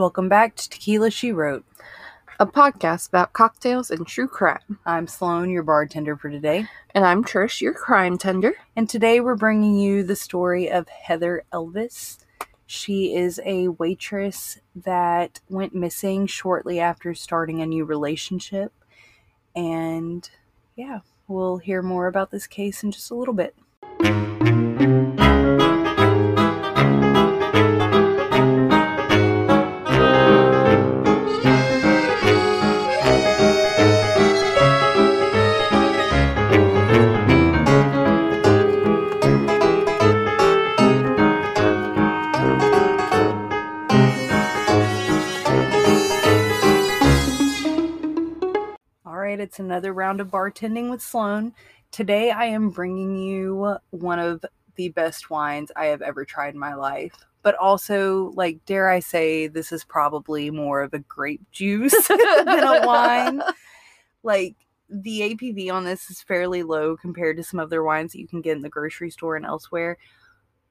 Welcome back to Tequila She Wrote. a podcast about cocktails and true crime. I'm Sloan, your bartender for today. And I'm Trish, your crime tender. And today we're bringing you the story of Heather Elvis. She is a waitress that went missing shortly after starting a new relationship. And yeah, we'll hear more about this case in just a little bit. It's another round of bartending with Sloan. Today I am bringing you one of the best wines I have ever tried in my life. But also, like, dare I say, this is probably more of a grape juice than a wine. Like, the ABV on this is fairly low compared to some other wines that you can get in the grocery store and elsewhere.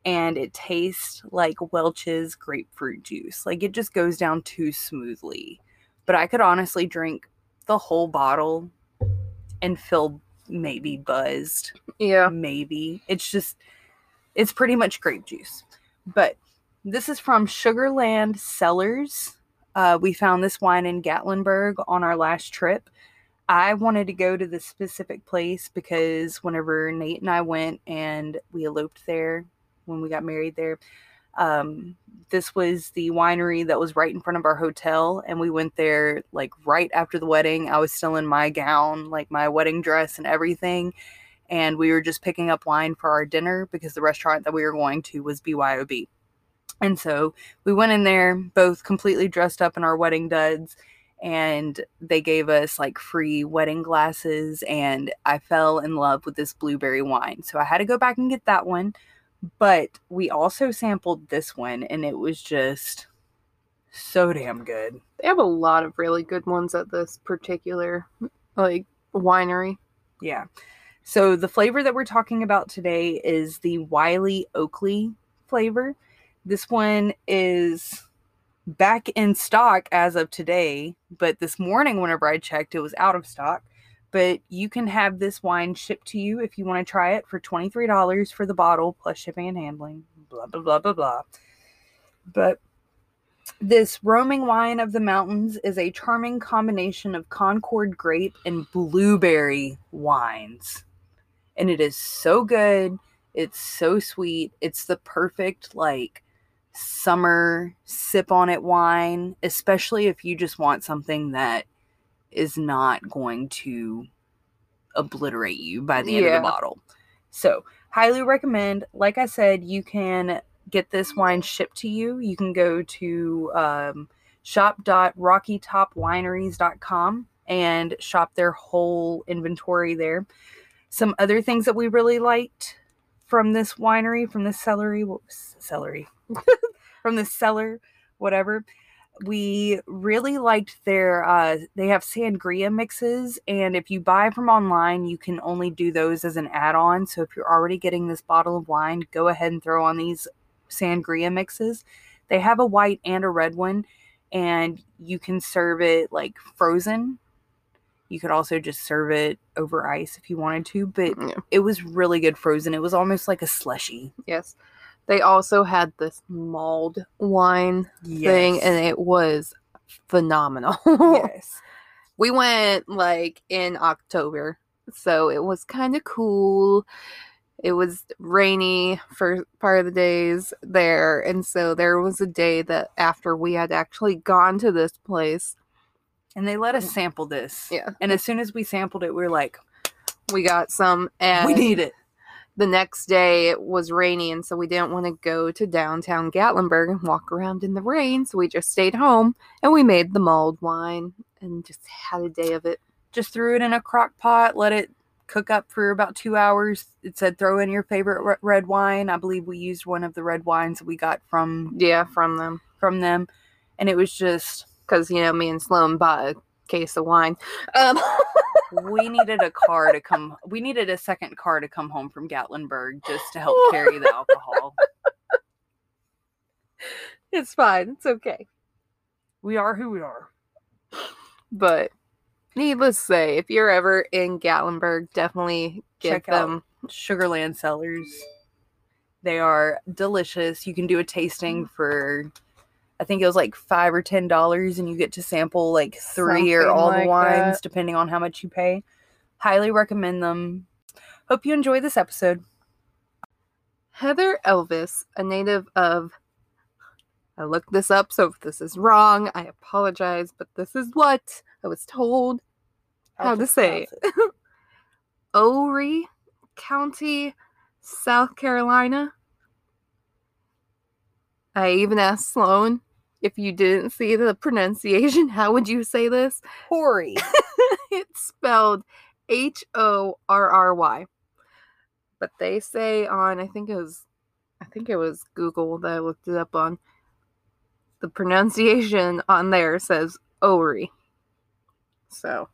And it tastes like Welch's grapefruit juice. Like, it just goes down too smoothly. But I could honestly drink the whole bottle and feel maybe buzzed. Yeah. Maybe. It's just, it's pretty much grape juice. But this is from Sugarland Cellars. Uh, we found this wine in Gatlinburg on our last trip. I wanted to go to this specific place because whenever Nate and I went and we eloped there when we got married there, um, this was the winery that was right in front of our hotel, and we went there like right after the wedding. I was still in my gown, like my wedding dress and everything, and we were just picking up wine for our dinner because the restaurant that we were going to was BYOB. And so we went in there, both completely dressed up in our wedding duds, and they gave us like free wedding glasses, and I fell in love with this blueberry wine. So I had to go back and get that one. But we also sampled this one, and it was just so damn good. They have a lot of really good ones at this particular like winery. Yeah. So the flavor that we're talking about today is the Wiley Oakley flavor. This one is back in stock as of today, but this morning, whenever I checked, it was out of stock. But you can have this wine shipped to you if you want to try it for $23 for the bottle plus shipping and handling. Blah, blah, blah, blah, blah. But this roaming wine of the mountains is a charming combination of Concord grape and blueberry wines. And it is so good. It's so sweet. It's the perfect, like, summer sip on it wine, especially if you just want something that is not going to obliterate you by the end of the bottle. So, highly recommend. Like I said, you can get this wine shipped to you. You can go to um, shop.rockytopwineries.com and shop their whole inventory there. Some other things that we really liked from this winery, from this celery, what was celery? from this cellar, whatever. We really liked their uh they have sangria mixes and if you buy from online, you can only do those as an add-on. So if you're already getting this bottle of wine, go ahead and throw on these sangria mixes. They have a white and a red one and you can serve it like frozen. You could also just serve it over ice if you wanted to, but Yeah. it was really good frozen. It was almost like a slushy. Yes. They also had this mulled wine thing and it was phenomenal. yes. we went like in October, so it was kind of cool. It was rainy for part of the days there, and so there was a day that after we had actually gone to this place, And they let us mm. sample this. yeah, And as soon as we sampled it, we are like, we got some, and we need it. The next day it was rainy, and so we didn't want to go to downtown Gatlinburg and walk around in the rain, so we just stayed home and we made the mulled wine and just had a day of it. Just threw it in a crock pot, let it cook up for about two hours. It said throw in your favorite re- red wine. I believe we used one of the red wines we got from Yeah, from them. from them, and it was just because you know me and Sloan bought a case of wine. Um, we needed a car to come. We needed a second car to come home from Gatlinburg just to help carry the alcohol. it's fine. It's okay. We are who we are. But needless to say, if you're ever in Gatlinburg, definitely get Check them. Sugarland Cellars. They are delicious. You can do a tasting Mm. for I think it was like five or ten dollars and you get to sample like three or Something all the wines that. depending on how much you pay. Highly recommend them. Hope you enjoy this episode. Heather Elvis, a native of. I looked this up, so if this is wrong, I apologize, but this is what I was told. How to say Horry County, South Carolina. I even asked Sloan if you didn't see the pronunciation, how would you say this? Horry. it's spelled H O R R Y. But they say on I think it was I think it was Google that I looked it up on. The pronunciation on there says Ori. So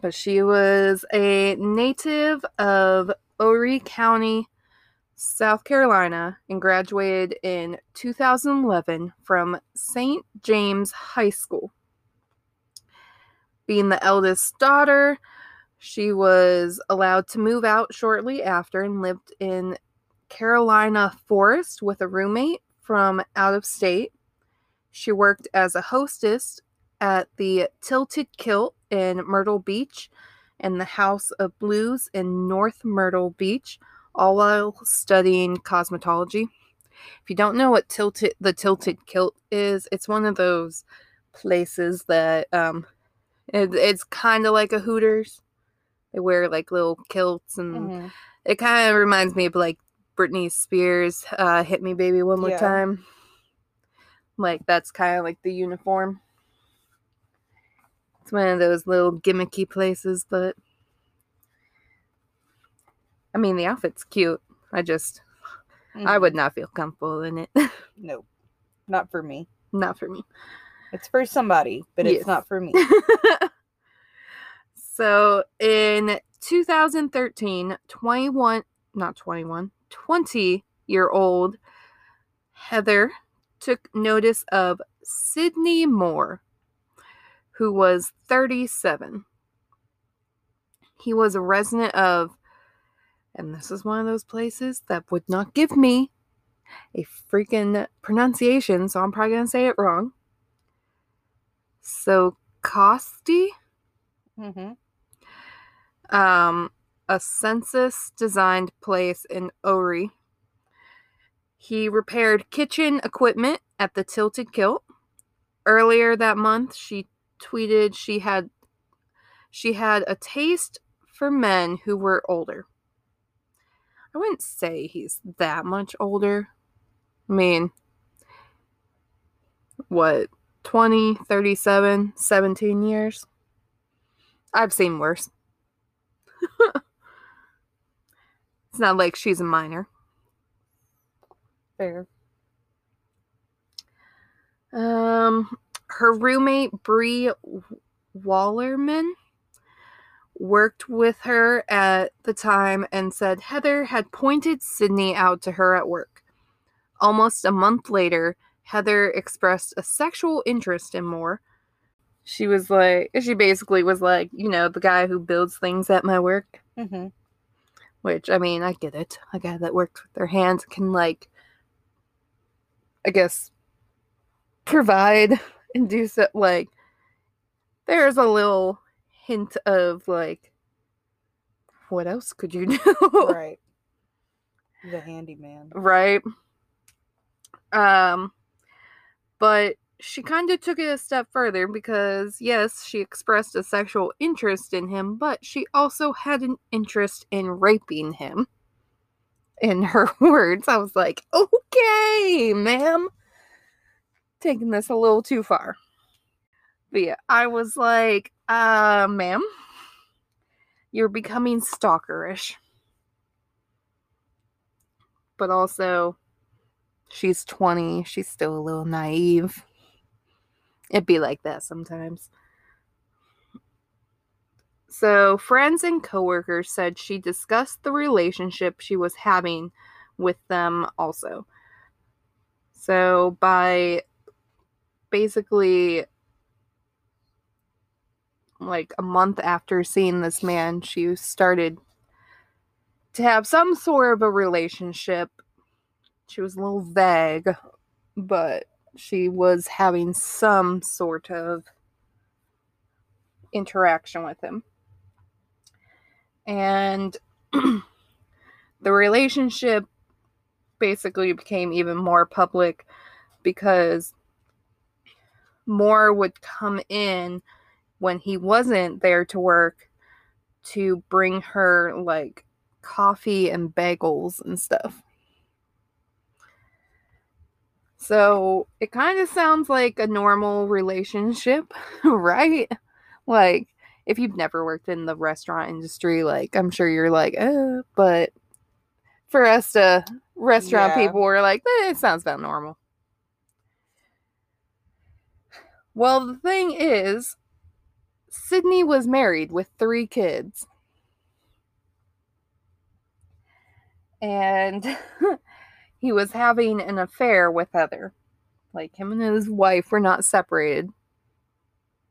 but she was a native of Horry County, South Carolina, and graduated in 2011 from St. James High School. Being the eldest daughter, she was allowed to move out shortly after and lived in Carolina Forest with a roommate from out of state. She worked as a hostess at the Tilted Kilt in Myrtle Beach and the House of Blues in North Myrtle Beach, all while studying cosmetology. If you don't know what tilted the Tilted Kilt is, it's one of those places that um it, it's kind of like a Hooters. They wear like little kilts and Mhm. it kind of reminds me of like Britney Spears uh Hit Me Baby One More Yeah. Time. Like that's kind of like the uniform. It's one of those little gimmicky places, but I mean the outfit's cute. I just I Mhm. would not feel comfortable in it. Nope. Not for me. not for me. It's for somebody, but Yes. it's not for me. so in 2013, 21, not 21, 20 year old Heather took notice of Sidney Moore, who was 37. He was a resident of, and this is one of those places that would not give me a freaking pronunciation, so I'm probably going to say it wrong. So, Costi, hmm um, a census designed place in Horry. He repaired kitchen equipment at the Tilted Kilt. Earlier that month, she tweeted she had she had a taste for men who were older. I wouldn't say he's that much older. I mean, what, 20, 37, 17 years? I've seen worse. it's not like she's a minor. Fair. Um, her roommate Bree Wallerman worked with her at the time and said Heather had pointed Sidney out to her at work. Almost a month later, Heather expressed a sexual interest in Moore. She was like, she basically was like, you know, the guy who builds things at my work. hmm Which, I mean, I get it. A guy that works with their hands can, like, I guess, provide and do so. Like, there's a little hint of, like, what else could you do? Right. The handyman. right? Um, but she kind of took it a step further because, yes, she expressed a sexual interest in him, but she also had an interest in raping him. In her words, I was like, okay, ma'am. Taking this a little too far. But yeah, I was like, uh, ma'am, you're becoming stalkerish. But also, she's 20. She's still a little naive. It'd be like that sometimes. So, friends and coworkers said she discussed the relationship she was having with them also. So, by basically like a month after seeing this man, she started to have some sort of a relationship. She was a little vague, but she was having some sort of interaction with him. And the relationship basically became even more public because Moore would come in when he wasn't there to work to bring her like coffee and bagels and stuff. So it kind of sounds like a normal relationship, right? Like if you've never worked in the restaurant industry, like I'm sure you're like, uh, but for us to restaurant Yeah. people, we're like, eh, it sounds about normal. Well, the thing is, Sidney was married with three kids. And he was having an affair with Heather. Like him and his wife were not separated.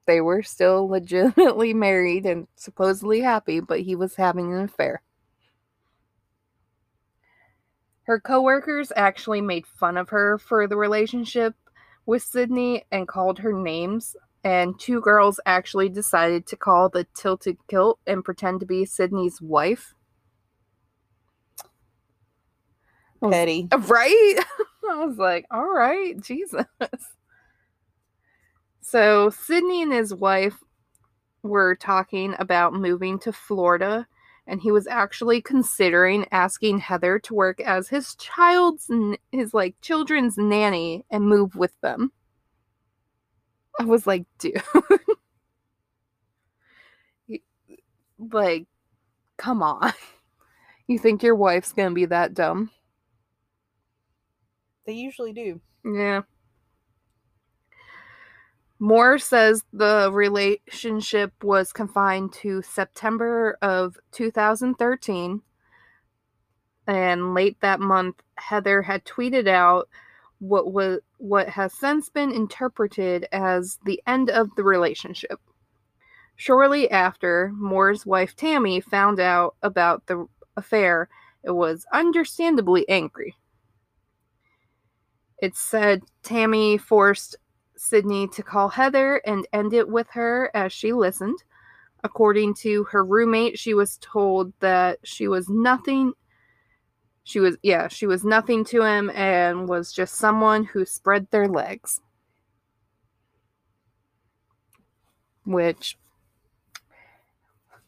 They were still legitimately married and supposedly happy, but he was having an affair. Her coworkers actually made fun of her for the relationship with Sidney and called her names. And two girls actually decided to call the tilted kilt and pretend to be Sidney's wife. Was- Petty. Right? I was like, all right, Jesus. So Sidney and his wife were talking about moving to Florida, and he was actually considering asking Heather to work as his child's his like children's nanny and move with them. I was like, dude. Like, come on. You think your wife's gonna be that dumb? They usually do. Yeah. Moore says the relationship was confined to September of 2013. And late that month, Heather had tweeted out what was what has since been interpreted as the end of the relationship. Shortly after, Moore's wife Tammy found out about the affair and was understandably angry. It said Tammy forced Sidney to call Heather and end it with her as she listened. According to her roommate, she was told that she was nothing. She was, yeah, she was nothing to him and was just someone who spread their legs. Which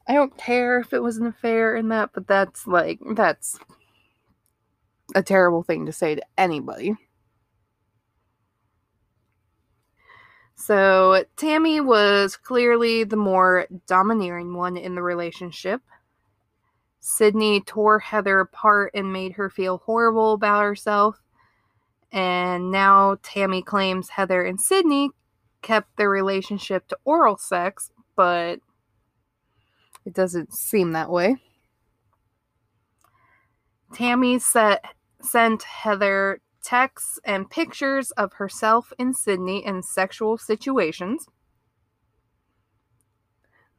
I don't care if it was an affair in that, but that's like, that's a terrible thing to say to anybody. So Tammy was clearly the more domineering one in the relationship. Sidney tore Heather apart and made her feel horrible about herself. And now Tammy claims Heather and Sidney kept their relationship to oral sex, but it doesn't seem that way. Tammy set, sent Heather texts and pictures of herself and Sidney in sexual situations.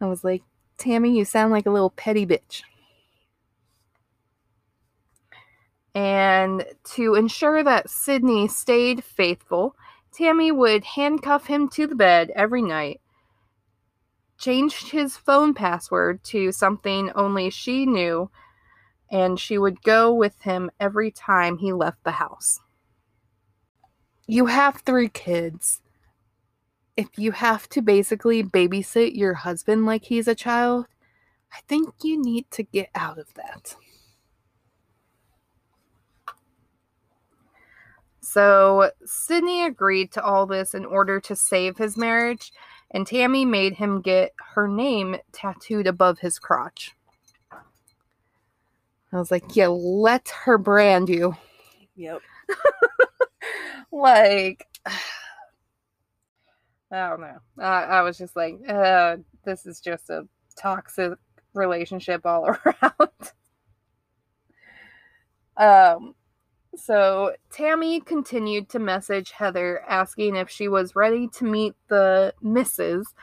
I was like, Tammy, you sound like a little petty bitch. And to ensure that Sidney stayed faithful, Tammy would handcuff him to the bed every night, changed his phone password to something only she knew, and she would go with him every time he left the house. You have three kids. If you have to basically babysit your husband like he's a child, I think you need to get out of that. So, Sidney agreed to all this in order to save his marriage, and Tammy made him get her name tattooed above his crotch. I was like, yeah, let her brand you. Yep. like, I don't know. I, I was just like, uh, this is just a toxic relationship all around. um, So Tammy continued to message Heather asking if she was ready to meet the missus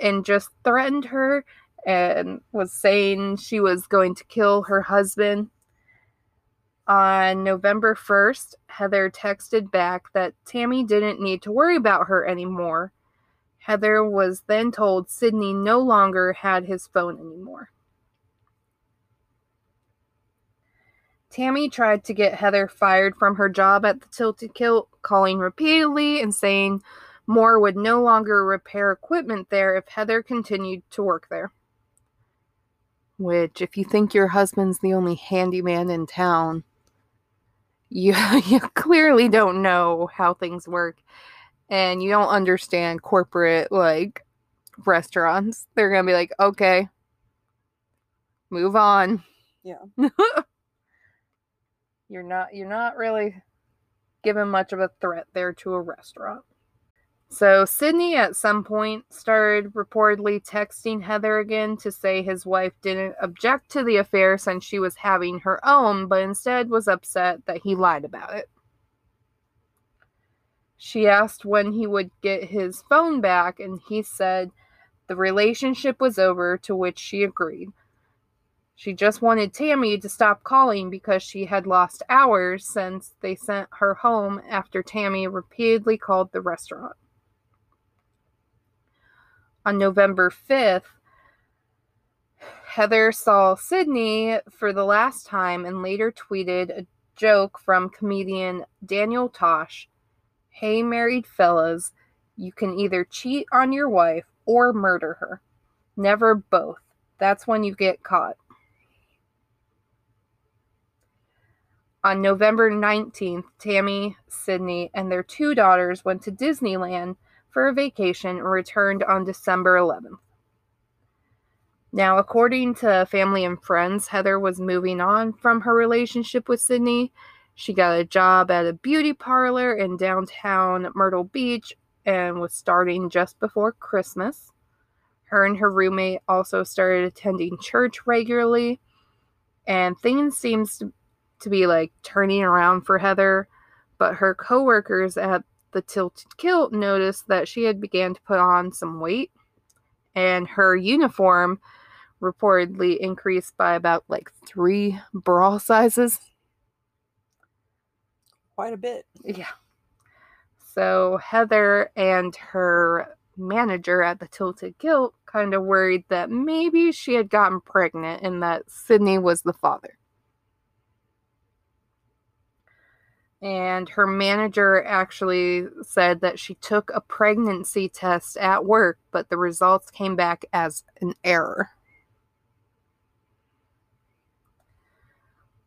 and just threatened her and was saying she was going to kill her husband. On November 1st, Heather texted back that Tammy didn't need to worry about her anymore. Heather was then told Sidney no longer had his phone anymore. Tammy tried to get Heather fired from her job at the Tilted Kilt, calling repeatedly and saying Moore would no longer repair equipment there if Heather continued to work there. Which, if you think your husband's the only handyman in town, you, you clearly don't know how things work and you don't understand corporate like restaurants. They're going to be like, okay, move on. Yeah. you're not you're not really given much of a threat there to a restaurant. So Sidney at some point started reportedly texting Heather again to say his wife didn't object to the affair since she was having her own, but instead was upset that he lied about it. She asked when he would get his phone back, and he said the relationship was over, to which she agreed. She just wanted Tammy to stop calling because she had lost hours since they sent her home after Tammy repeatedly called the restaurant on November 5th, Heather saw Sidney for the last time and later tweeted a joke from comedian Daniel Tosh Hey, married fellas, you can either cheat on your wife or murder her. Never both. That's when you get caught. On November 19th, Tammy, Sidney, and their two daughters went to Disneyland for a vacation and returned on December 11th. Now, according to family and friends, Heather was moving on from her relationship with Sidney. She got a job at a beauty parlor in downtown Myrtle Beach and was starting just before Christmas. Her and her roommate also started attending church regularly, and things seems to, to be like turning around for Heather. But her coworkers at the tilted kilt noticed that she had began to put on some weight and her uniform reportedly increased by about like three bra sizes. Quite a bit. Yeah. So heather and her manager at the tilted kilt kind of worried that maybe she had gotten pregnant and that sidney was the father and her manager actually said that she took a pregnancy test at work, but the results came back as an error.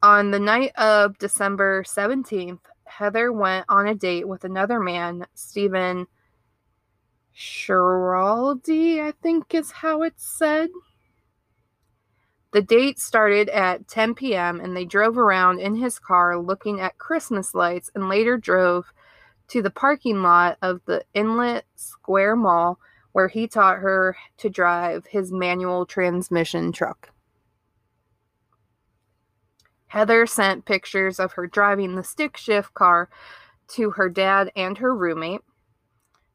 On the night of December 17th, Heather went on a date with another man, Stephen Schiraldi, I think is how it's said. The date started at 10 p.m., and they drove around in his car looking at Christmas lights and later drove to the parking lot of the Inlet Square Mall where he taught her to drive his manual transmission truck. Heather sent pictures of her driving the stick shift car to her dad and her roommate.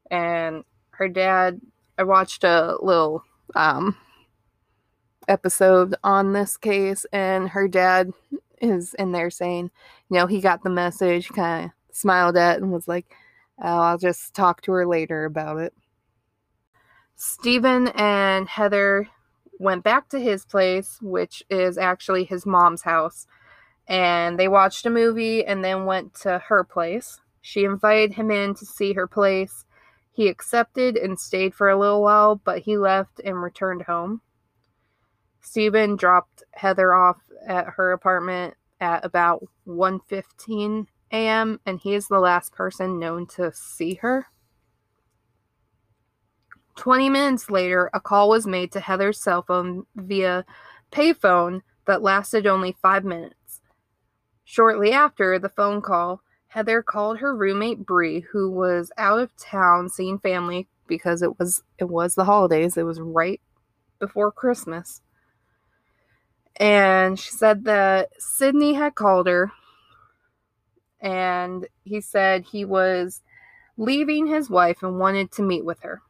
And her dad, I watched a little um, episode on this case, and her dad is in there saying, you know, he got the message, kind of smiled at, and was like, oh, I'll just talk to her later about it. Stephen and Heather went back to his place, which is actually his mom's house, and they watched a movie and then went to her place. She invited him in to see her place. He accepted and stayed for a little while, but he left and returned home. Stephen dropped Heather off at her apartment at about 1:15 a.m. and he is the last person known to see her. 20 minutes later, a call was made to Heather's cell phone via payphone that lasted only 5 minutes. Shortly after the phone call, Heather called her roommate Bree, who was out of town seeing family because it was it was the holidays. It was right before Christmas and she said that Sidney had called her and he said he was leaving his wife and wanted to meet with her.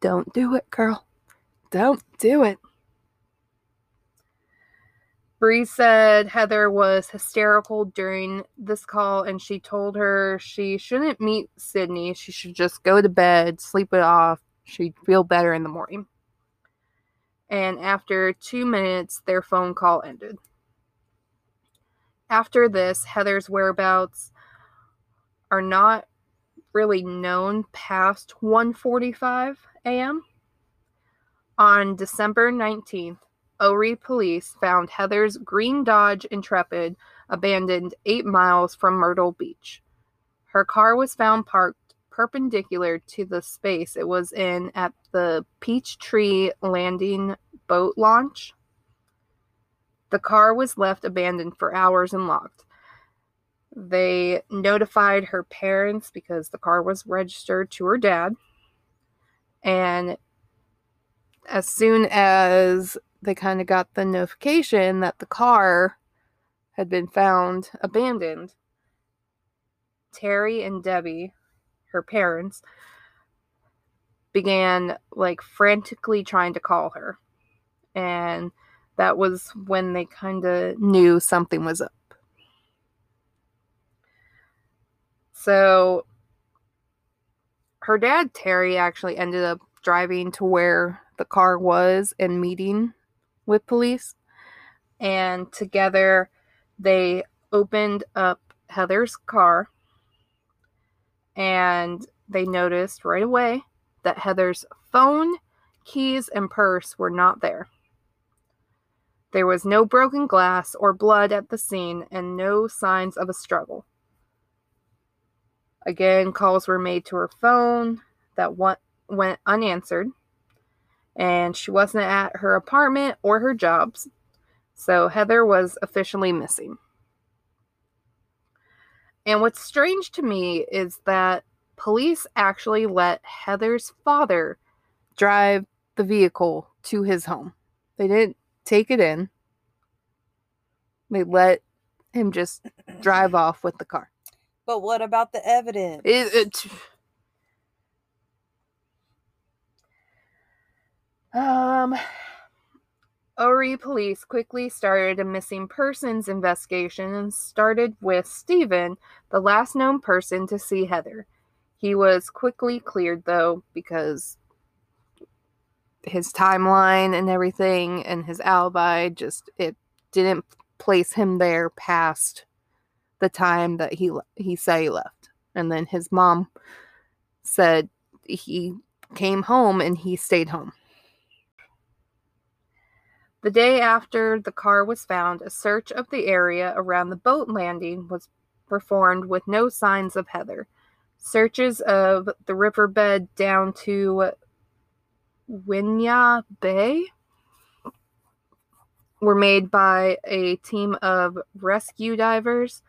Don't do it, girl. Don't do it. Bree said Heather was hysterical during this call and she told her she shouldn't meet Sidney. She should just go to bed, sleep it off. She'd feel better in the morning. And after two minutes, their phone call ended. After this, Heather's whereabouts are not really known past 1:45 a.m. On December 19th, Horry police found Heather's green Dodge Intrepid abandoned 8 miles from Myrtle Beach. Her car was found parked perpendicular to the space it was in at the Peachtree Landing boat launch. The car was left abandoned for hours and locked. They notified her parents because the car was registered to her dad. And as soon as they kind of got the notification that the car had been found abandoned, Terry and Debbie, her parents, began like frantically trying to call her. And that was when they kind of knew something was up. So her dad, Terry, actually ended up driving to where the car was and meeting with police. And together they opened up Heather's car and they noticed right away that Heather's phone, keys, and purse were not there. There was no broken glass or blood at the scene and no signs of a struggle. Again, calls were made to her phone that went unanswered, and she wasn't at her apartment or her jobs, so Heather was officially missing. And what's strange to me is that police actually let Heather's father drive the vehicle to his home. They didn't take it in. They let him just drive off with the car. But what about the evidence? It, it, um, Horry police quickly started a missing persons investigation and started with Stephen, the last known person to see Heather. He was quickly cleared though because his timeline and everything and his alibi just it didn't place him there past the time that he he said he left and then his mom said he came home and he stayed home the day after the car was found a search of the area around the boat landing was performed with no signs of heather searches of the riverbed down to Winyah Bay were made by a team of rescue divers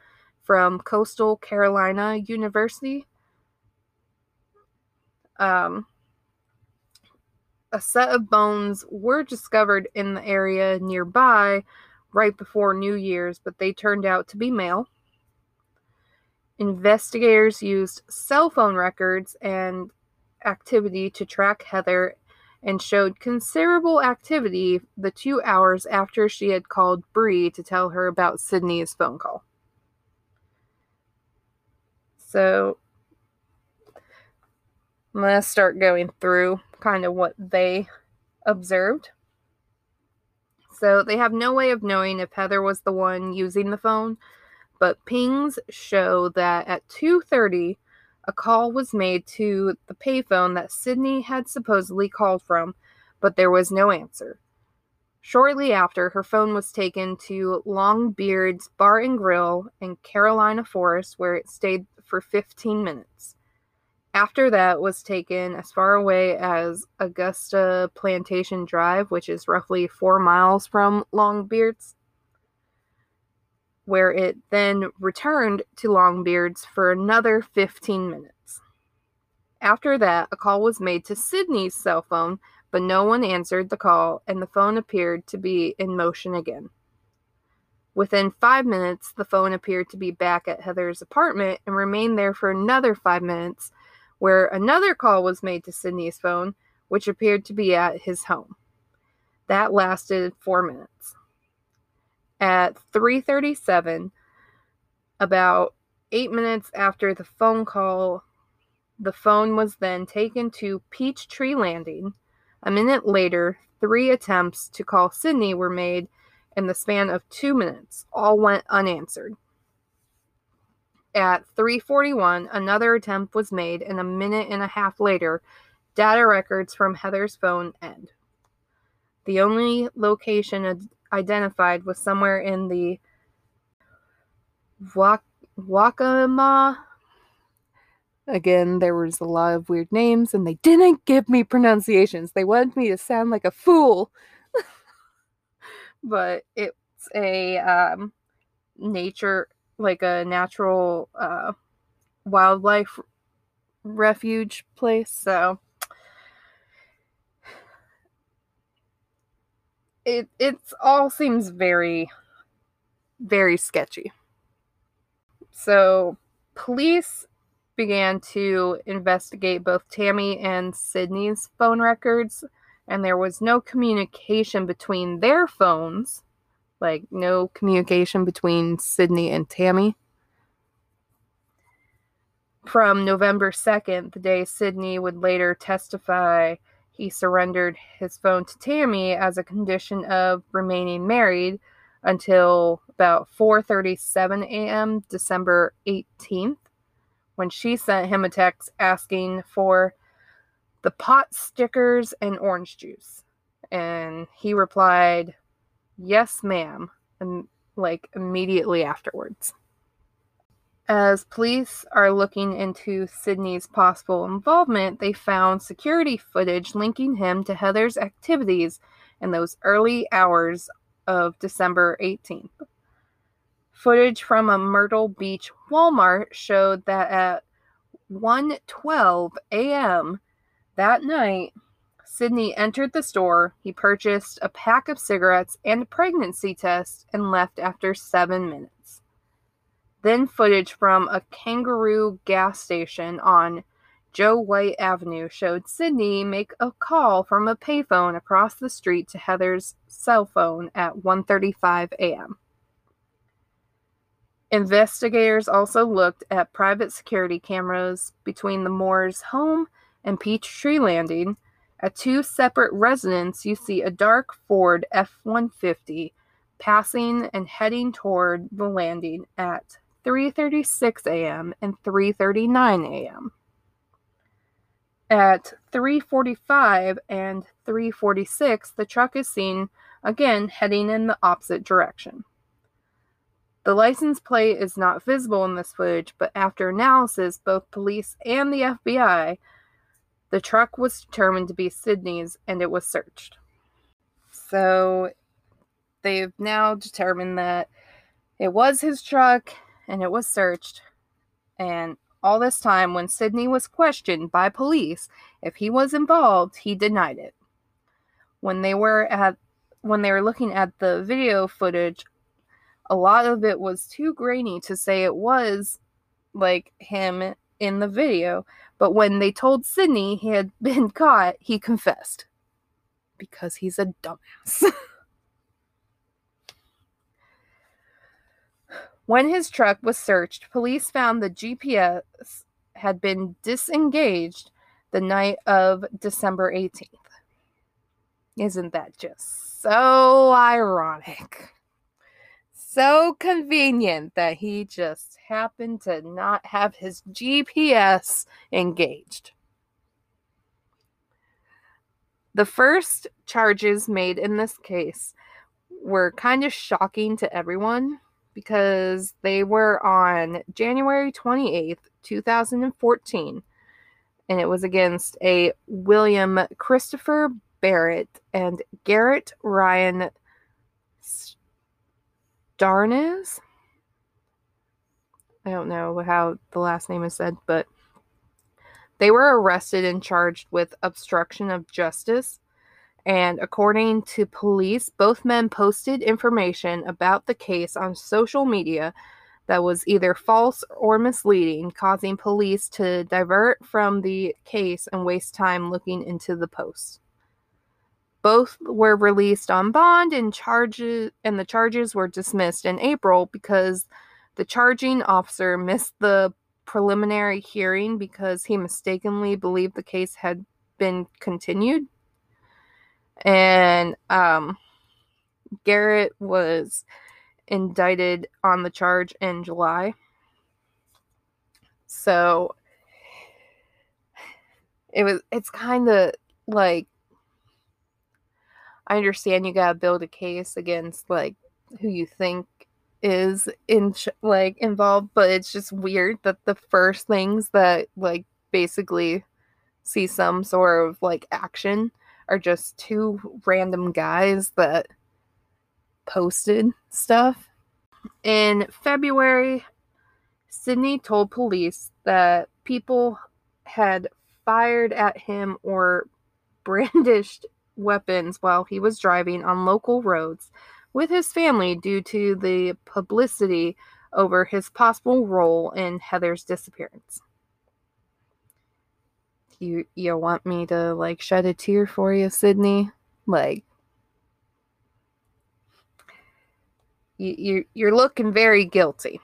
from Coastal Carolina University. Um, a set of bones were discovered in the area nearby right before New Year's, but they turned out to be male. Investigators used cell phone records and activity to track Heather and showed considerable activity the two hours after she had called Bree to tell her about Sidney's phone call. So I'm going to start going through kind of what they observed. So they have no way of knowing if Heather was the one using the phone, but pings show that at 2:30 a call was made to the payphone that Sidney had supposedly called from, but there was no answer. Shortly after, her phone was taken to Longbeard's Bar and Grill in Carolina Forest, where it stayed for 15 minutes. After that, was taken as far away as Augusta Plantation Drive, which is roughly four miles from Longbeard's where it then returned to Longbeard's for another 15 minutes. After that, a call was made to Sidney's cell phone, but no one answered the call, and the phone appeared to be in motion again. Within five minutes, the phone appeared to be back at Heather's apartment and remained there for another five minutes, where another call was made to Sidney's phone, which appeared to be at his home. That lasted four minutes. At 3:37, about eight minutes after the phone call, the phone was then taken to Peachtree Landing. A minute later, three attempts to call Sidney were made in the span of two minutes. All went unanswered. At 3:41, another attempt was made, and a minute and a half later, data records from Heather's phone end. The only location identified was somewhere in the Waccamaw. Again, there was a lot of weird names, and they didn't give me pronunciations. They wanted me to sound like a fool. but it's a um, nature, like a natural uh, wildlife refuge place. So it it's all seems very very sketchy. So police began to investigate both Tammy and Sidney's phone records and there was no communication between their phones, like no communication between Sidney and Tammy. From November 2nd, the day Sidney would later testify he surrendered his phone to Tammy as a condition of remaining married until about 4:37 a.m. December 18th when she sent him a text asking for the pot stickers and orange juice. And he replied, Yes, ma'am, and like immediately afterwards. As police are looking into Sidney's possible involvement, they found security footage linking him to Heather's activities in those early hours of December 18th. Footage from a Myrtle Beach Walmart showed that at 1:12 a.m., that night, Sidney entered the store. He purchased a pack of cigarettes and a pregnancy test and left after seven minutes. Then, footage from a kangaroo gas station on Joe White Avenue showed Sidney make a call from a payphone across the street to Heather's cell phone at 1:35 a.m. Investigators also looked at private security cameras between the Moore's home and Peachtree Landing. At two separate residents, you see a dark Ford F 150 passing and heading toward the landing at 3:36 a.m. and 3:39 a.m. At 3:45 and 3:46, the truck is seen again heading in the opposite direction. The license plate is not visible in this footage, but after analysis, both police and the FBI the truck was determined to be Sidney's and it was searched. So they've now determined that it was his truck and it was searched. And all this time, when Sidney was questioned by police if he was involved, he denied it. When they were at when they were looking at the video footage, a lot of it was too grainy to say it was like him in the video, but when they told Sidney he had been caught, he confessed. Because he's a dumbass. when his truck was searched, police found the GPS had been disengaged the night of December 18th. Isn't that just so ironic? So convenient that he just happened to not have his GPS engaged. The first charges made in this case were kind of shocking to everyone because they were on January 28th, 2014, and it was against a William Christopher Barrett and Garrett Ryan Darnes. I don't know how the last name is said, but they were arrested and charged with obstruction of justice And according to police, both men posted information about the case on social media that was either false or misleading, causing police to divert from the case and waste time looking into the posts. Both were released on bond and charges and the charges were dismissed in April because the charging officer missed the preliminary hearing because he mistakenly believed the case had been continued. And um, Garrett was indicted on the charge in July. So it was it's kind of like I understand you got to build a case against like who you think is in like involved, but it's just weird that the first things that like basically see some sort of like action are just two random guys that posted stuff. In February, Sidney told police that people had fired at him or brandished weapons while he was driving on local roads with his family due to the publicity over his possible role in Heather's disappearance. You you want me to like shed a tear for you, Sidney? Like you, you you're looking very guilty.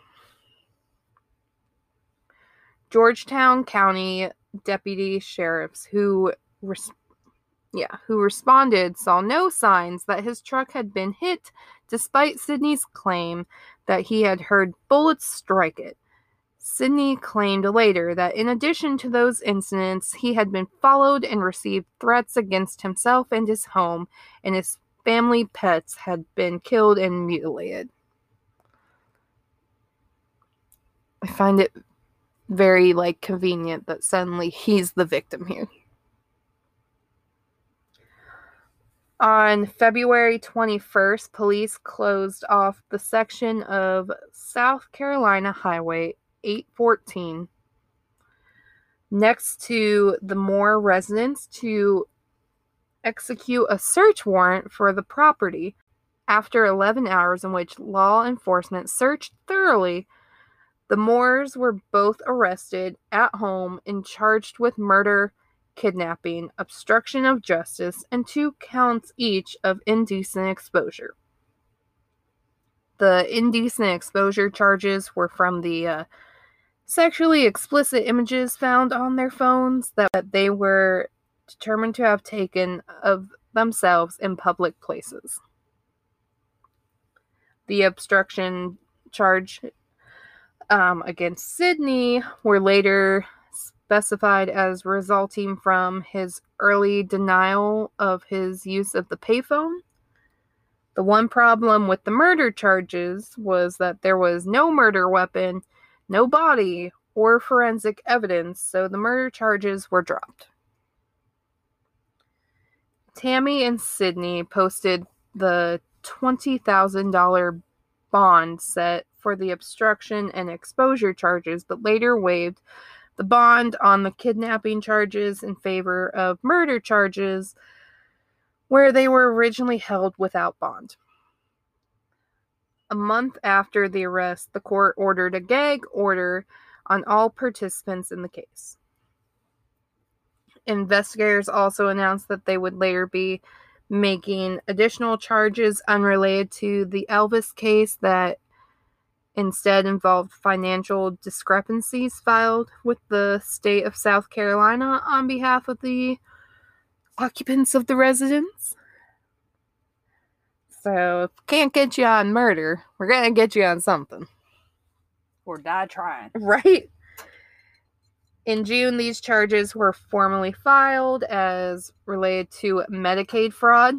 Georgetown County deputy sheriffs who res- yeah, who responded saw no signs that his truck had been hit, despite Sidney's claim that he had heard bullets strike it. Sidney claimed later that in addition to those incidents, he had been followed and received threats against himself and his home, and his family pets had been killed and mutilated. I find it very like convenient that suddenly he's the victim here. On February 21st, police closed off the section of South Carolina Highway 814 next to the Moore residence to execute a search warrant for the property. After 11 hours in which law enforcement searched thoroughly, the Moores were both arrested at home and charged with murder kidnapping, obstruction of justice, and two counts each of indecent exposure. The indecent exposure charges were from the uh, sexually explicit images found on their phones that they were determined to have taken of themselves in public places. The obstruction charge um, against Sidney were later specified as resulting from his early denial of his use of the payphone. The one problem with the murder charges was that there was no murder weapon, no body, or forensic evidence, so the murder charges were dropped. Tammy and Sidney posted the $20,000 bond set for the obstruction and exposure charges, but later waived the bond on the kidnapping charges in favor of murder charges, where they were originally held without bond. A month after the arrest, the court ordered a gag order on all participants in the case. Investigators also announced that they would later be making additional charges unrelated to the Elvis case that instead involved financial discrepancies filed with the state of South Carolina on behalf of the occupants of the residence. So, can't get you on murder, we're gonna get you on something. Or die trying. Right? In June, these charges were formally filed as related to Medicaid fraud.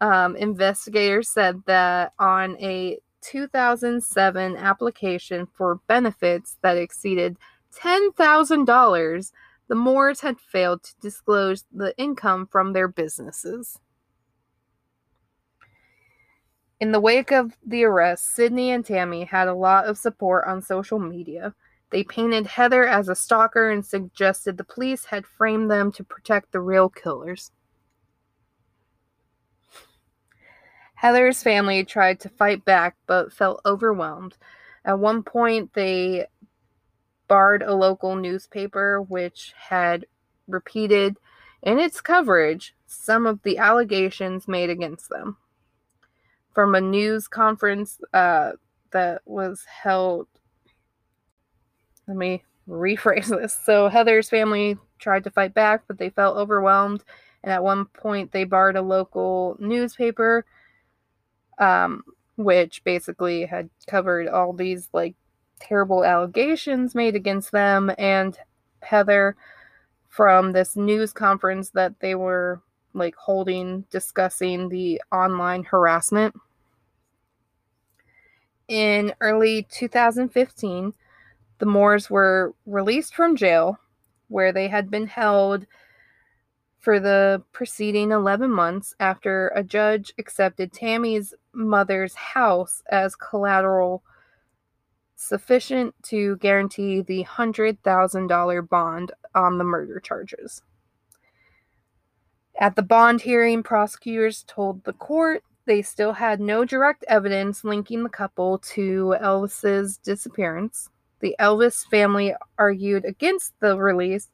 Um, investigators said that on a 2007 application for benefits that exceeded $10,000, the Moores had failed to disclose the income from their businesses. In the wake of the arrest, Sidney and Tammy had a lot of support on social media. They painted Heather as a stalker and suggested the police had framed them to protect the real killers. Heather's family tried to fight back but felt overwhelmed. At one point, they barred a local newspaper which had repeated in its coverage some of the allegations made against them. From a news conference uh, that was held, let me rephrase this. So, Heather's family tried to fight back, but they felt overwhelmed. And at one point, they barred a local newspaper, um, which basically had covered all these like terrible allegations made against them and Heather from this news conference that they were like holding discussing the online harassment. In early 2015, the Moores were released from jail where they had been held for the preceding 11 months after a judge accepted Tammy's mother's house as collateral sufficient to guarantee the $100,000 bond on the murder charges. At the bond hearing, prosecutors told the court they still had no direct evidence linking the couple to Elvis's disappearance. The Elvis family argued against the release,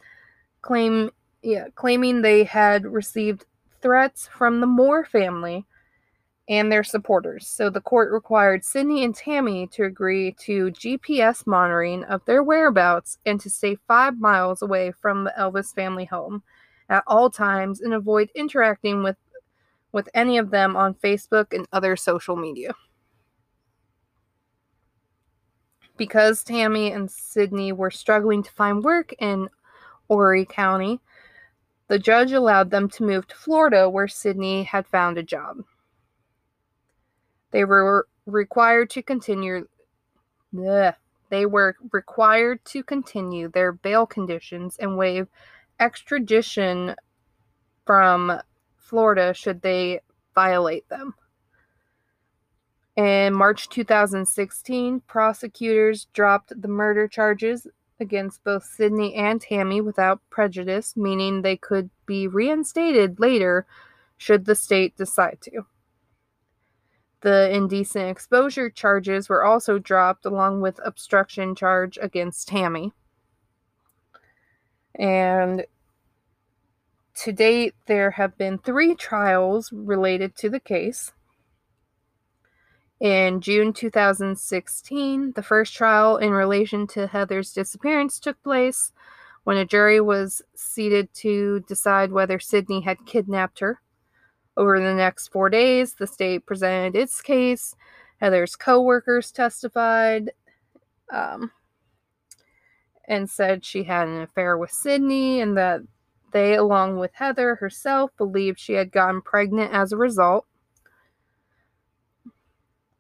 claim, yeah, claiming they had received threats from the Moore family and their supporters. So the court required Sidney and Tammy to agree to GPS monitoring of their whereabouts and to stay five miles away from the Elvis family home at all times and avoid interacting with with any of them on Facebook and other social media. Because Tammy and Sidney were struggling to find work in Horry County, the judge allowed them to move to Florida where Sidney had found a job. They were required to continue bleh, they were required to continue their bail conditions and waive extradition from Florida should they violate them. In March 2016, prosecutors dropped the murder charges against both Sidney and Tammy without prejudice, meaning they could be reinstated later should the state decide to. The indecent exposure charges were also dropped along with obstruction charge against Tammy. And to date, there have been three trials related to the case. In June 2016, the first trial in relation to Heather's disappearance took place when a jury was seated to decide whether Sidney had kidnapped her. Over the next four days, the state presented its case. Heather's co workers testified um, and said she had an affair with Sidney and that they, along with Heather herself, believed she had gotten pregnant as a result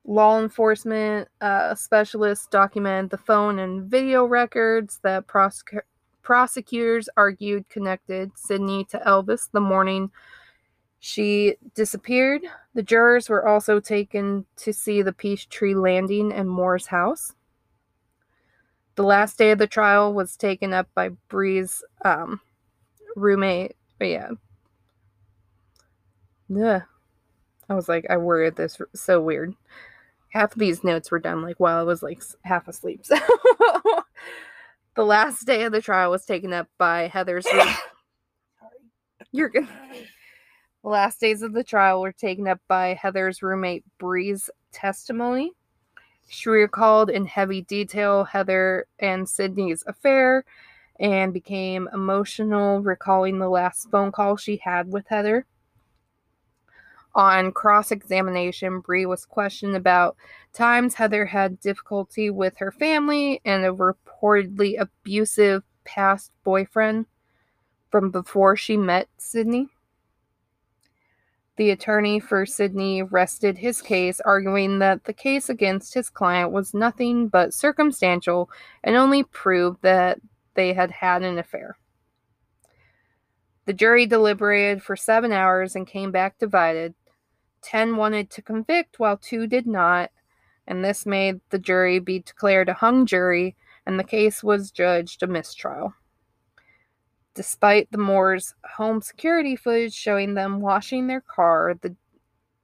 law enforcement uh, specialists documented the phone and video records that prosec- prosecutors argued connected Sidney to Elvis the morning she disappeared. The jurors were also taken to see the Peachtree Landing and Moore's house. The last day of the trial was taken up by Bree's um, roommate. Yeah. Yeah. I was like, I worded this so weird half of these notes were done like while I was like half asleep. So the last day of the trial was taken up by Heather's. Sorry. You're good. The last days of the trial were taken up by Heather's roommate Bree's testimony. She recalled in heavy detail Heather and Sidney's affair and became emotional, recalling the last phone call she had with Heather. On cross examination, Bree was questioned about times Heather had difficulty with her family and a reportedly abusive past boyfriend from before she met Sidney. The attorney for Sidney rested his case, arguing that the case against his client was nothing but circumstantial and only proved that they had had an affair. The jury deliberated for seven hours and came back divided. 10 wanted to convict while 2 did not, and this made the jury be declared a hung jury, and the case was judged a mistrial. Despite the Moores' home security footage showing them washing their car, the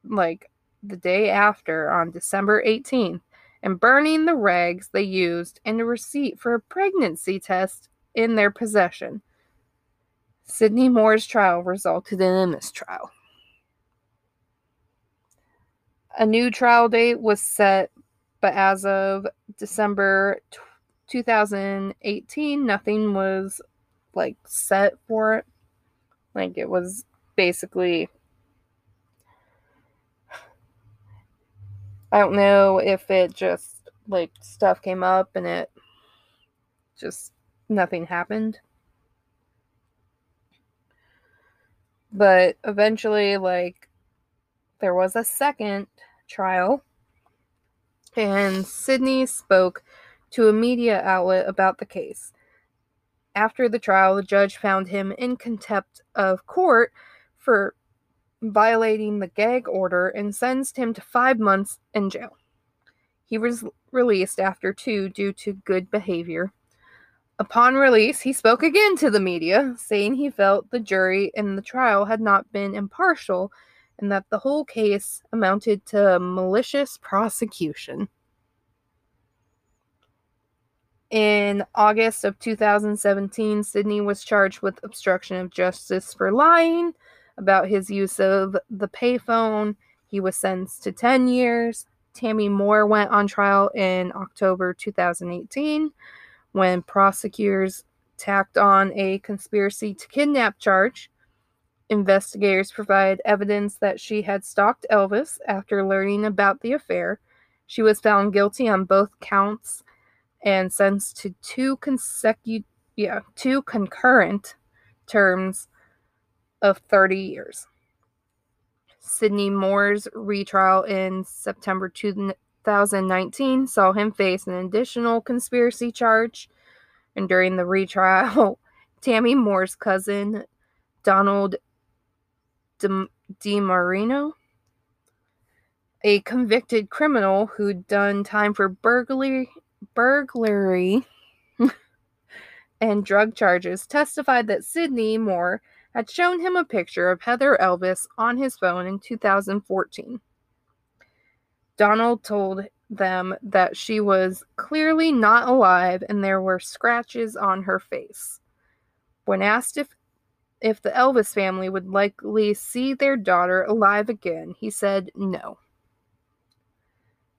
like the day after on December 18th and burning the rags they used and a receipt for a pregnancy test in their possession. Sidney Moore's trial resulted in a mistrial. A new trial date was set, but as of December 2018, nothing was like set for it. Like it was basically I don't know if it just like stuff came up and it just nothing happened. But eventually like there was a second trial and Sidney spoke to a media outlet about the case. After the trial, the judge found him in contempt of court for violating the gag order and sentenced him to five months in jail. He was released after two due to good behavior. Upon release, he spoke again to the media, saying he felt the jury in the trial had not been impartial and that the whole case amounted to malicious prosecution. In August of 2017, Sidney was charged with obstruction of justice for lying about his use of the payphone. He was sentenced to 10 years. Tammy Moore went on trial in October 2018 when prosecutors tacked on a conspiracy to kidnap charge. Investigators provide evidence that she had stalked Elvis after learning about the affair. She was found guilty on both counts and sentenced to two consecutive, yeah, two concurrent terms of 30 years. Sidney Moore's retrial in September 2019 saw him face an additional conspiracy charge. And during the retrial, Tammy Moore's cousin, Donald DiMarino, a convicted criminal who'd done time for burglary, burglary and drug charges testified that Sidney Moore had shown him a picture of Heather Elvis on his phone in 2014. Donald told them that she was clearly not alive and there were scratches on her face. When asked if if the Elvis family would likely see their daughter alive again, he said no.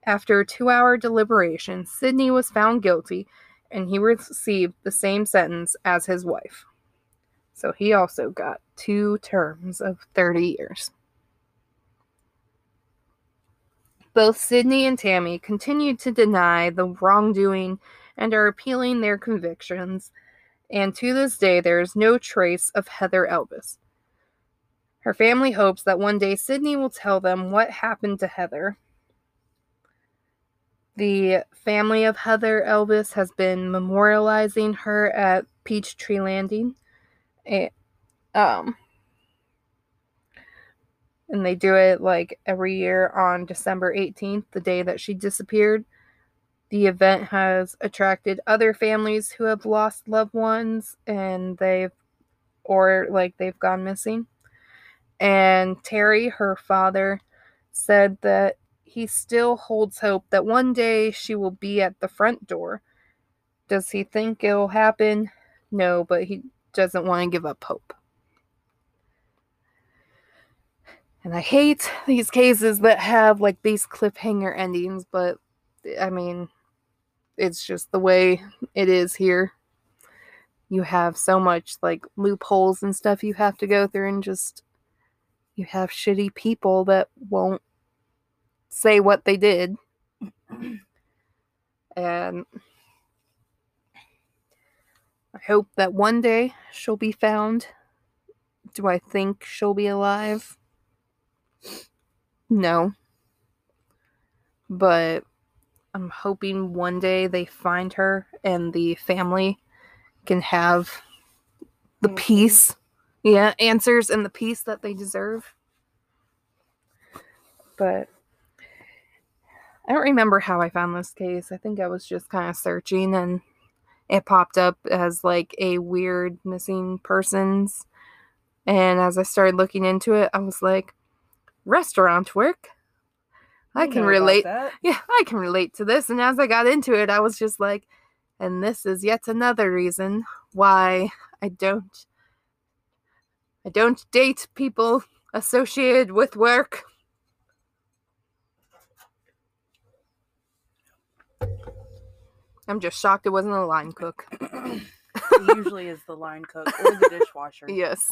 After a two hour deliberation, Sidney was found guilty and he received the same sentence as his wife. So he also got two terms of 30 years. Both Sidney and Tammy continued to deny the wrongdoing and are appealing their convictions, and to this day there is no trace of Heather Elvis. Her family hopes that one day Sidney will tell them what happened to Heather the family of Heather Elvis has been memorializing her at Peachtree Landing. And, um, and they do it like every year on December 18th, the day that she disappeared. The event has attracted other families who have lost loved ones and they've, or like they've gone missing. And Terry, her father, said that he still holds hope that one day she will be at the front door. Does he think it'll happen? No, but he doesn't want to give up hope. And I hate these cases that have like these cliffhanger endings, but I mean, it's just the way it is here. You have so much like loopholes and stuff you have to go through, and just you have shitty people that won't say what they did. and I hope that one day she'll be found. Do I think she'll be alive? No. But I'm hoping one day they find her and the family can have the peace. Yeah, answers and the peace that they deserve. But I don't remember how I found this case. I think I was just kind of searching and it popped up as like a weird missing persons. And as I started looking into it, I was like, restaurant work? I can relate. Yeah, I can relate to this. And as I got into it, I was just like, and this is yet another reason why I don't I don't date people associated with work. I'm just shocked it wasn't a line cook. It usually is the line cook or the dishwasher. Yes.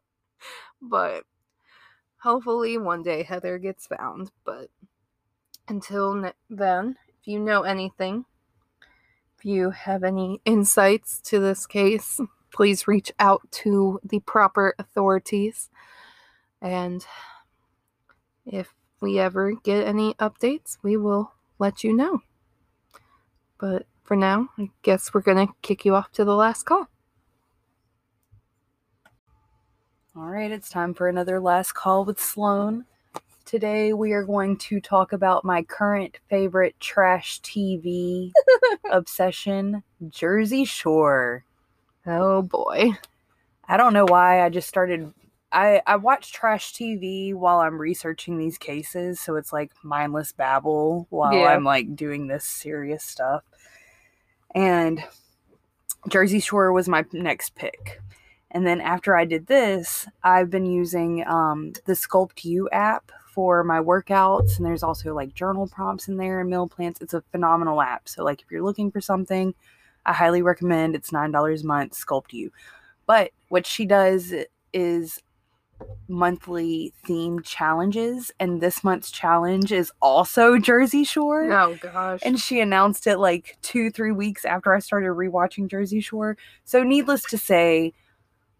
but hopefully one day Heather gets found. But until ne- then, if you know anything, if you have any insights to this case, please reach out to the proper authorities. And if we ever get any updates, we will let you know. But for now, I guess we're going to kick you off to the last call. All right, it's time for another last call with Sloan. Today we are going to talk about my current favorite trash TV obsession, Jersey Shore. Oh boy. I don't know why I just started I I watch trash TV while I'm researching these cases, so it's like mindless babble while Yeah. I'm like doing this serious stuff. And Jersey Shore was my next pick. And then after I did this, I've been using um, the Sculpt U app for my workouts, and there's also like journal prompts in there and meal plans. It's a phenomenal app. So like if you're looking for something, I highly recommend. It's nine dollars a month. Sculpt U. But what she does is monthly themed challenges, and this month's challenge is also Jersey Shore. Oh gosh. And she announced it like two, three weeks after I started rewatching Jersey Shore. So, needless to say,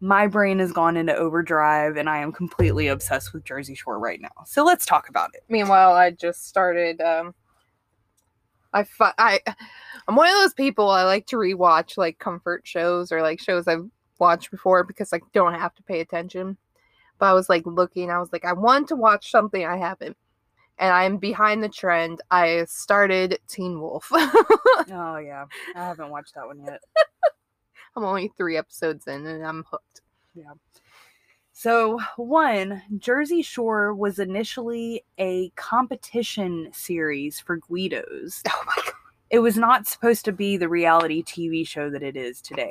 my brain has gone into overdrive and I am completely obsessed with Jersey Shore right now. So, let's talk about it. Meanwhile, I just started. Um, I fi- I I'm one of those people. I like to rewatch like comfort shows or like shows I've watched before because I don't have to pay attention. But I was like looking. I was like, I want to watch something I haven't, and I'm behind the trend. I started Teen Wolf. Oh, yeah. I haven't watched that one yet. I'm only three episodes in, and I'm hooked. Yeah. So, one, Jersey Shore was initially a competition series for Guidos. Oh my god. It was not supposed to be the reality TV show that it is today.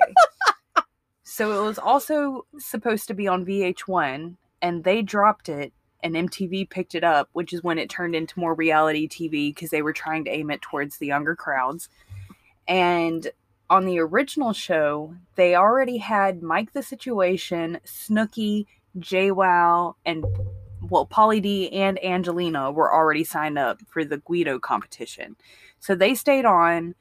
So, it was also supposed to be on VH1, and they dropped it, and MTV picked it up, which is when it turned into more reality TV because they were trying to aim it towards the younger crowds. And on the original show, they already had Mike the Situation, Snooki, JWoww, and well, Pauly D and Angelina were already signed up for the Guido competition. So they stayed on.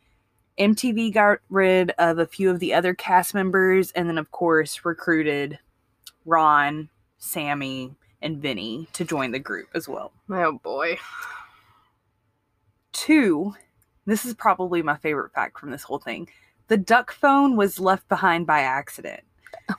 MTV got rid of a few of the other cast members and then, of course, recruited Ron, Sammy, and Vinny to join the group as well. Oh boy. Two, this is probably my favorite fact from this whole thing. The duck phone was left behind by accident.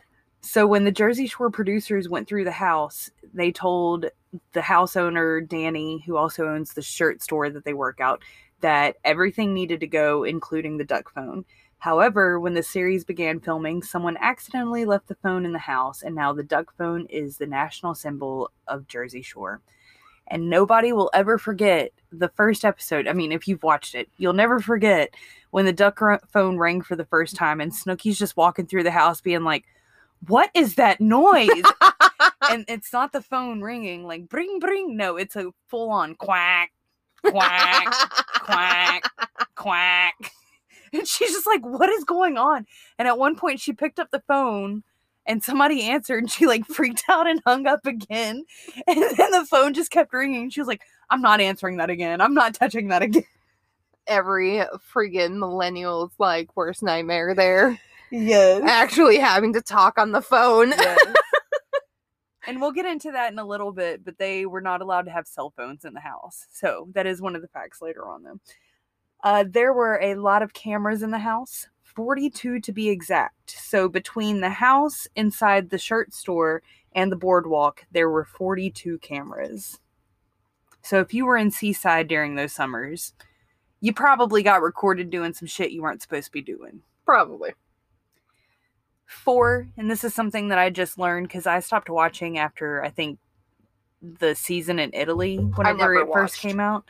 So when the Jersey Shore producers went through the house, they told the house owner, Danny, who also owns the shirt store that they work out, that everything needed to go, including the duck phone. However, when the series began filming, someone accidentally left the phone in the house, and now the duck phone is the national symbol of Jersey Shore and nobody will ever forget the first episode. I mean, if you've watched it, you'll never forget when the duck phone rang for the first time and Snooki's just walking through the house being like, "What is that noise?" and it's not the phone ringing like bring bring. No, it's a full on quack, quack, quack, quack. And she's just like, "What is going on?" And at one point, she picked up the phone. And somebody answered, and she like freaked out and hung up again. And then the phone just kept ringing. She was like, I'm not answering that again. I'm not touching that again. Every friggin' millennial's like worst nightmare there. Yes. Actually having to talk on the phone. And we'll get into that in a little bit, but they were not allowed to have cell phones in the house. So that is one of the facts later on, though. Uh, there were a lot of cameras in the house, 42 to be exact. So between the house, inside the shirt store, and the boardwalk, there were 42 cameras. So if you were in Seaside during those summers, you probably got recorded doing some shit you weren't supposed to be doing. Probably. Four, and this is something that I just learned because I stopped watching after I think the season in Italy whenever never it first came out.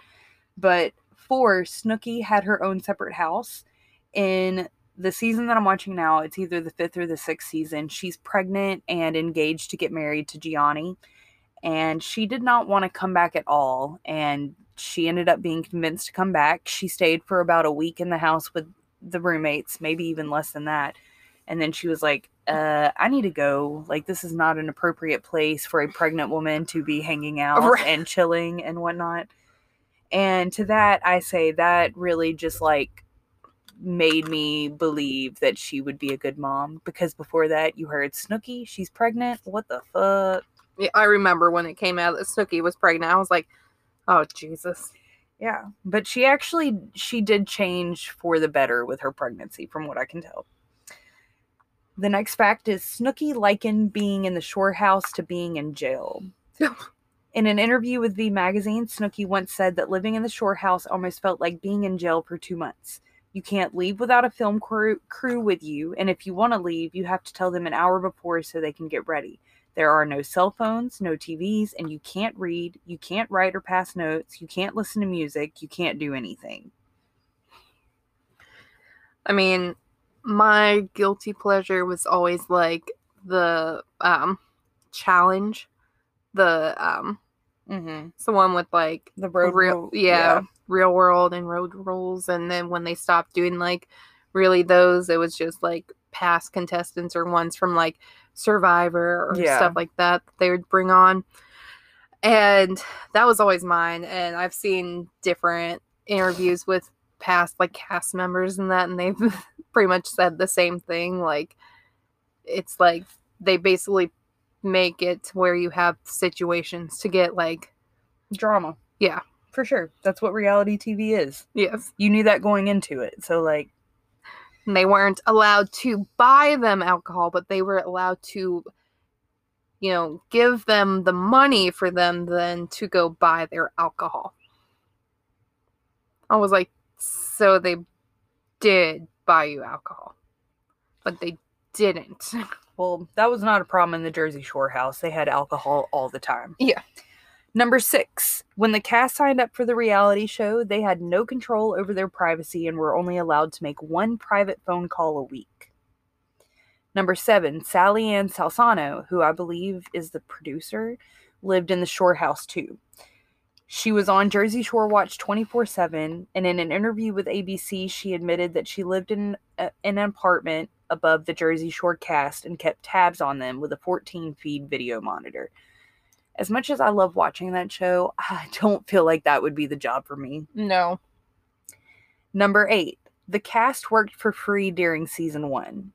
But four, Snooki had her own separate house. In the season that I'm watching now, it's either the fifth or the sixth season. She's pregnant and engaged to get married to Jionni. And she did not want to come back at all. And she ended up being convinced to come back. She stayed for about a week in the house with the roommates, maybe even less than that. And then she was like, uh, I need to go. Like, this is not an appropriate place for a pregnant woman to be hanging out Right. and chilling and whatnot. And to that, I say that really just like made me believe that she would be a good mom because before that, you heard Snooki, she's pregnant. What the fuck? Yeah, I remember when it came out that Snooki was pregnant. I was like, oh Jesus. Yeah, but she actually she did change for the better with her pregnancy, from what I can tell. The next fact is Snooki likened being in the shore house to being in jail. in an interview with V Magazine, Snooki once said that living in the shore house almost felt like being in jail for two months. You can't leave without a film crew, crew with you, and if you want to leave, you have to tell them an hour before so they can get ready. There are no cell phones, no TVs, and you can't read, you can't write or pass notes, you can't listen to music, you can't do anything. I mean, my guilty pleasure was always like the um challenge. The um Mm-hmm. it's the one with like The road real rule- yeah, real world and road rules and then when they stopped doing like really those it was just like past contestants or ones from like survivor or Yeah. stuff like that that they would bring on and that was always mine and i've seen different interviews with past like cast members and that and they've pretty much said the same thing like it's like they basically make it where you have situations to get like drama. Yeah. For sure. That's what reality TV is. yes You knew that going into it. So like and they weren't allowed to buy them alcohol, but they were allowed to, you know, give them the money for them then to go buy their alcohol. I was like, so they did buy you alcohol, but they didn't. Well, that was not a problem in the Jersey Shore house. They had alcohol all the time. Yeah. Number six, when the cast signed up for the reality show, they had no control over their privacy and were only allowed to make one private phone call a week. Number seven, Sally Ann Salsano, who I believe is the producer, lived in the Shore house too. She was on Jersey Shore Watch 24 7, and in an interview with ABC, she admitted that she lived in a, an apartment above the Jersey Shore cast and kept tabs on them with a 14 feed video monitor. As much as I love watching that show, I don't feel like that would be the job for me. No. Number eight, the cast worked for free during season one.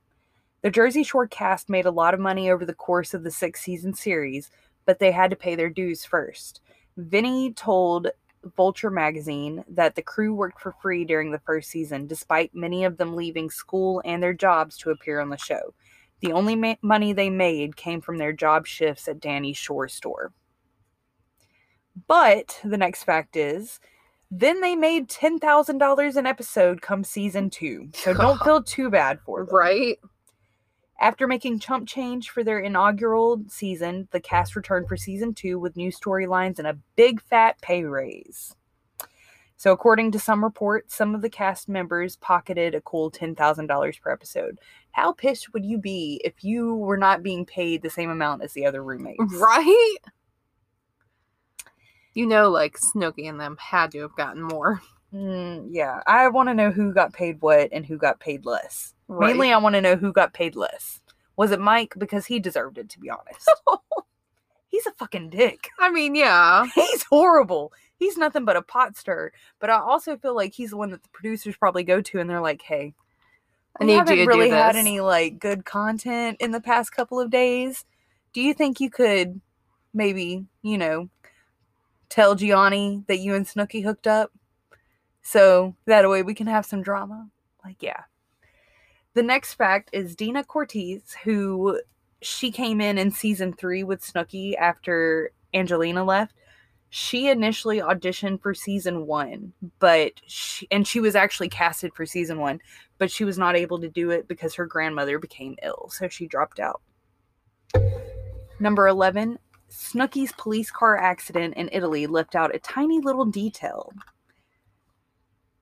The Jersey Shore cast made a lot of money over the course of the six season series, but they had to pay their dues first. Vinny told Vulture magazine that the crew worked for free during the first season, despite many of them leaving school and their jobs to appear on the show. The only ma- money they made came from their job shifts at Danny's Shore store. But the next fact is, then they made ten thousand dollars an episode come season two. So don't feel too bad for them. Right? After making chump change for their inaugural season, the cast returned for season two with new storylines and a big fat pay raise. So, according to some reports, some of the cast members pocketed a cool $10,000 per episode. How pissed would you be if you were not being paid the same amount as the other roommates? Right? You know, like Snooki and them had to have gotten more. Mm, yeah, I want to know who got paid what and who got paid less. Right. Mainly, I want to know who got paid less. Was it Mike? Because he deserved it, to be honest. He's a fucking dick. I mean, yeah. He's horrible. He's nothing but a pot stir. But I also feel like he's the one that the producers probably go to and they're like, hey, I need you haven't to really had any like good content in the past couple of days. Do you think you could maybe, you know, tell Jionni that you and Snooki hooked up? So that way we can have some drama. Like, yeah. The next fact is Deena Cortese, who she came in in season three with Snooki after Angelina left. She initially auditioned for season one, but she, and she was actually casted for season one, but she was not able to do it because her grandmother became ill, so she dropped out. Number 11, Snooki's police car accident in Italy left out a tiny little detail.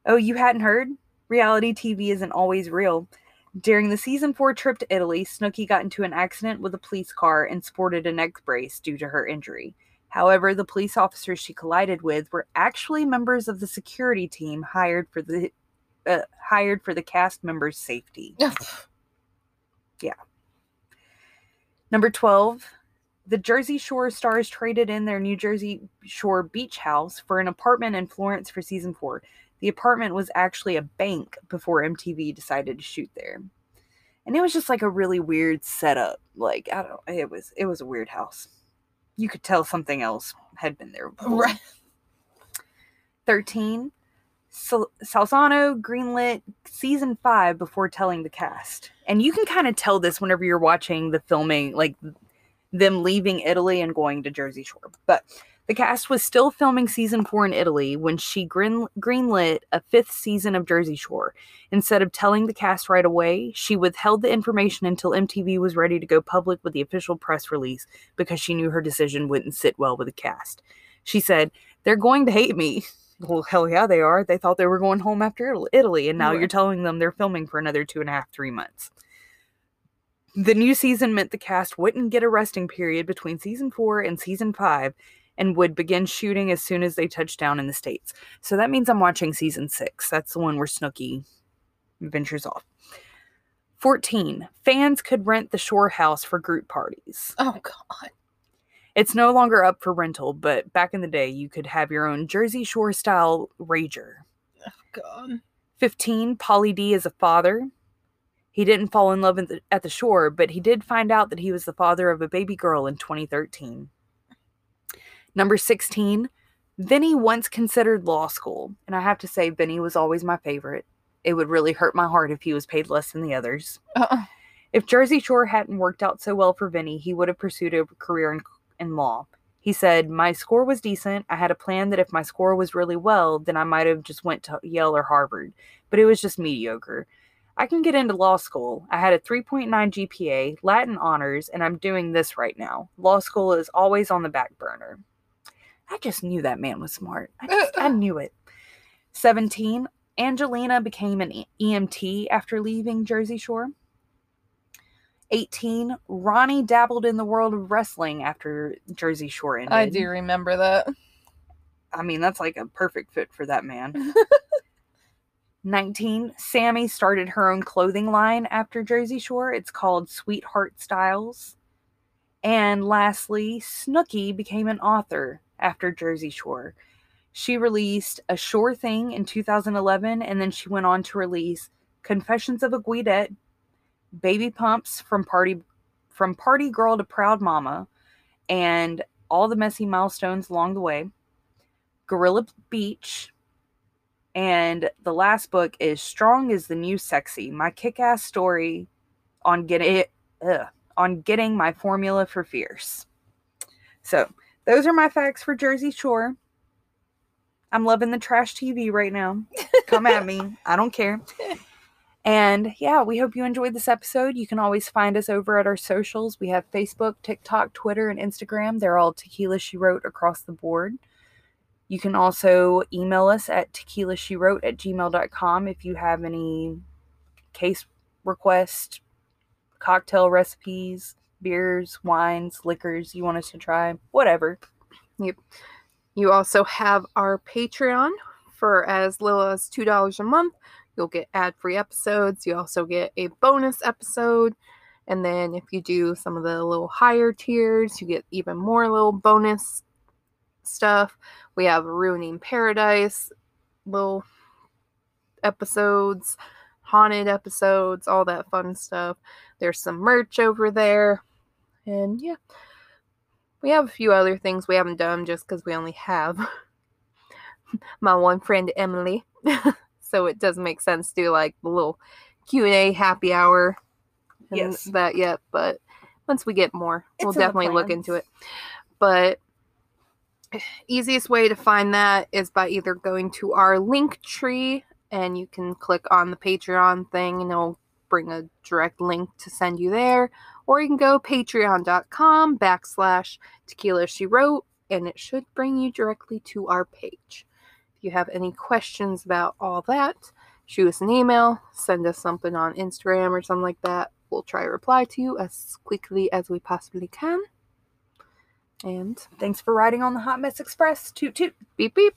Oh, you hadn't heard? Reality TV isn't always real. During the season four trip to Italy, Snooki got into an accident with a police car and sported a neck brace due to her injury. However, the police officers she collided with were actually members of the security team hired for the uh, hired for the cast members' safety. Yeah. Number 12, the Jersey Shore stars traded in their New Jersey Shore beach house for an apartment in Florence for season 4. The apartment was actually a bank before MTV decided to shoot there. And it was just like a really weird setup. Like, I don't know, it was it was a weird house. You could tell something else had been there. Before. Right. 13. Sal- Salsano greenlit season five before telling the cast. And you can kind of tell this whenever you're watching the filming, like them leaving Italy and going to Jersey Shore. But the cast was still filming season four in Italy when she green- greenlit a fifth season of Jersey Shore. Instead of telling the cast right away, she withheld the information until MTV was ready to go public with the official press release because she knew her decision wouldn't sit well with the cast. She said, They're going to hate me. Well, hell yeah, they are. They thought they were going home after Italy, and now Right. you're telling them they're filming for another two and a half, three months. The new season meant the cast wouldn't get a resting period between season four and season five and would begin shooting as soon as they touched down in the States. So that means I'm watching season six. That's the one where Snooki ventures off. 14. Fans could rent the shore house for group parties. Oh God. It's no longer up for rental, but back in the day, you could have your own Jersey Shore style rager. Oh God. 15. Pauly D is a father. He didn't fall in love at the, at the shore, but he did find out that he was the father of a baby girl in 2013. Number 16. Vinny once considered law school, and I have to say, Vinny was always my favorite. It would really hurt my heart if he was paid less than the others. Uh-uh. If Jersey Shore hadn't worked out so well for Vinny, he would have pursued a career in, in law. He said, "My score was decent. I had a plan that if my score was really well, then I might have just went to Yale or Harvard, but it was just mediocre. I can get into law school. I had a 3.9 GPA, Latin honors, and I'm doing this right now. Law school is always on the back burner." I just knew that man was smart. I, uh, just, I uh. knew it. 17. Angelina became an EMT after leaving Jersey Shore. 18. Ronnie dabbled in the world of wrestling after Jersey Shore ended. I do remember that. I mean, that's like a perfect fit for that man. 19. Sammy started her own clothing line after Jersey Shore. It's called Sweetheart Styles. And lastly, Snooki became an author after Jersey Shore. She released A Shore Thing in 2011, and then she went on to release Confessions of a Guidette, Baby Pumps from Party from Party Girl to Proud Mama, and all the messy milestones along the way. Gorilla Beach, and the last book is Strong is the New Sexy, my kick-ass story on getting it ugh, on getting my formula for fierce. So, those are my facts for Jersey Shore. I'm loving the trash TV right now. Come at me. I don't care. And yeah, we hope you enjoyed this episode. You can always find us over at our socials. We have Facebook, TikTok, Twitter, and Instagram. They're all Tequila She Wrote across the board. You can also email us at tequila she wrote at gmail.com if you have any case requests, cocktail recipes, beers, wines, liquors you want us to try, whatever. Yep. You also have our Patreon for as little as $2 a month. You'll get ad free episodes. You also get a bonus episode. And then if you do some of the little higher tiers, you get even more little bonus stuff. We have Ruining Paradise, little episodes, haunted episodes, all that fun stuff. There's some merch over there. And yeah, we have a few other things we haven't done just because we only have my one friend Emily. so it doesn't make sense to do like the little Q&A happy hour and Yes. that yet, but once we get more, we'll It's the definitely look into it. But easiest way to find that is by either going to our link tree and you can click on the Patreon thing and it'll bring a direct link to send you there or you can go patreon.com backslash tequila she wrote and it should bring you directly to our page. If you have any questions about all that, shoot us an email, send us something on Instagram or something like that. We'll try to reply to you as quickly as we possibly can. And Thanks for riding on the Hot Mess Express. Toot toot. beep beep.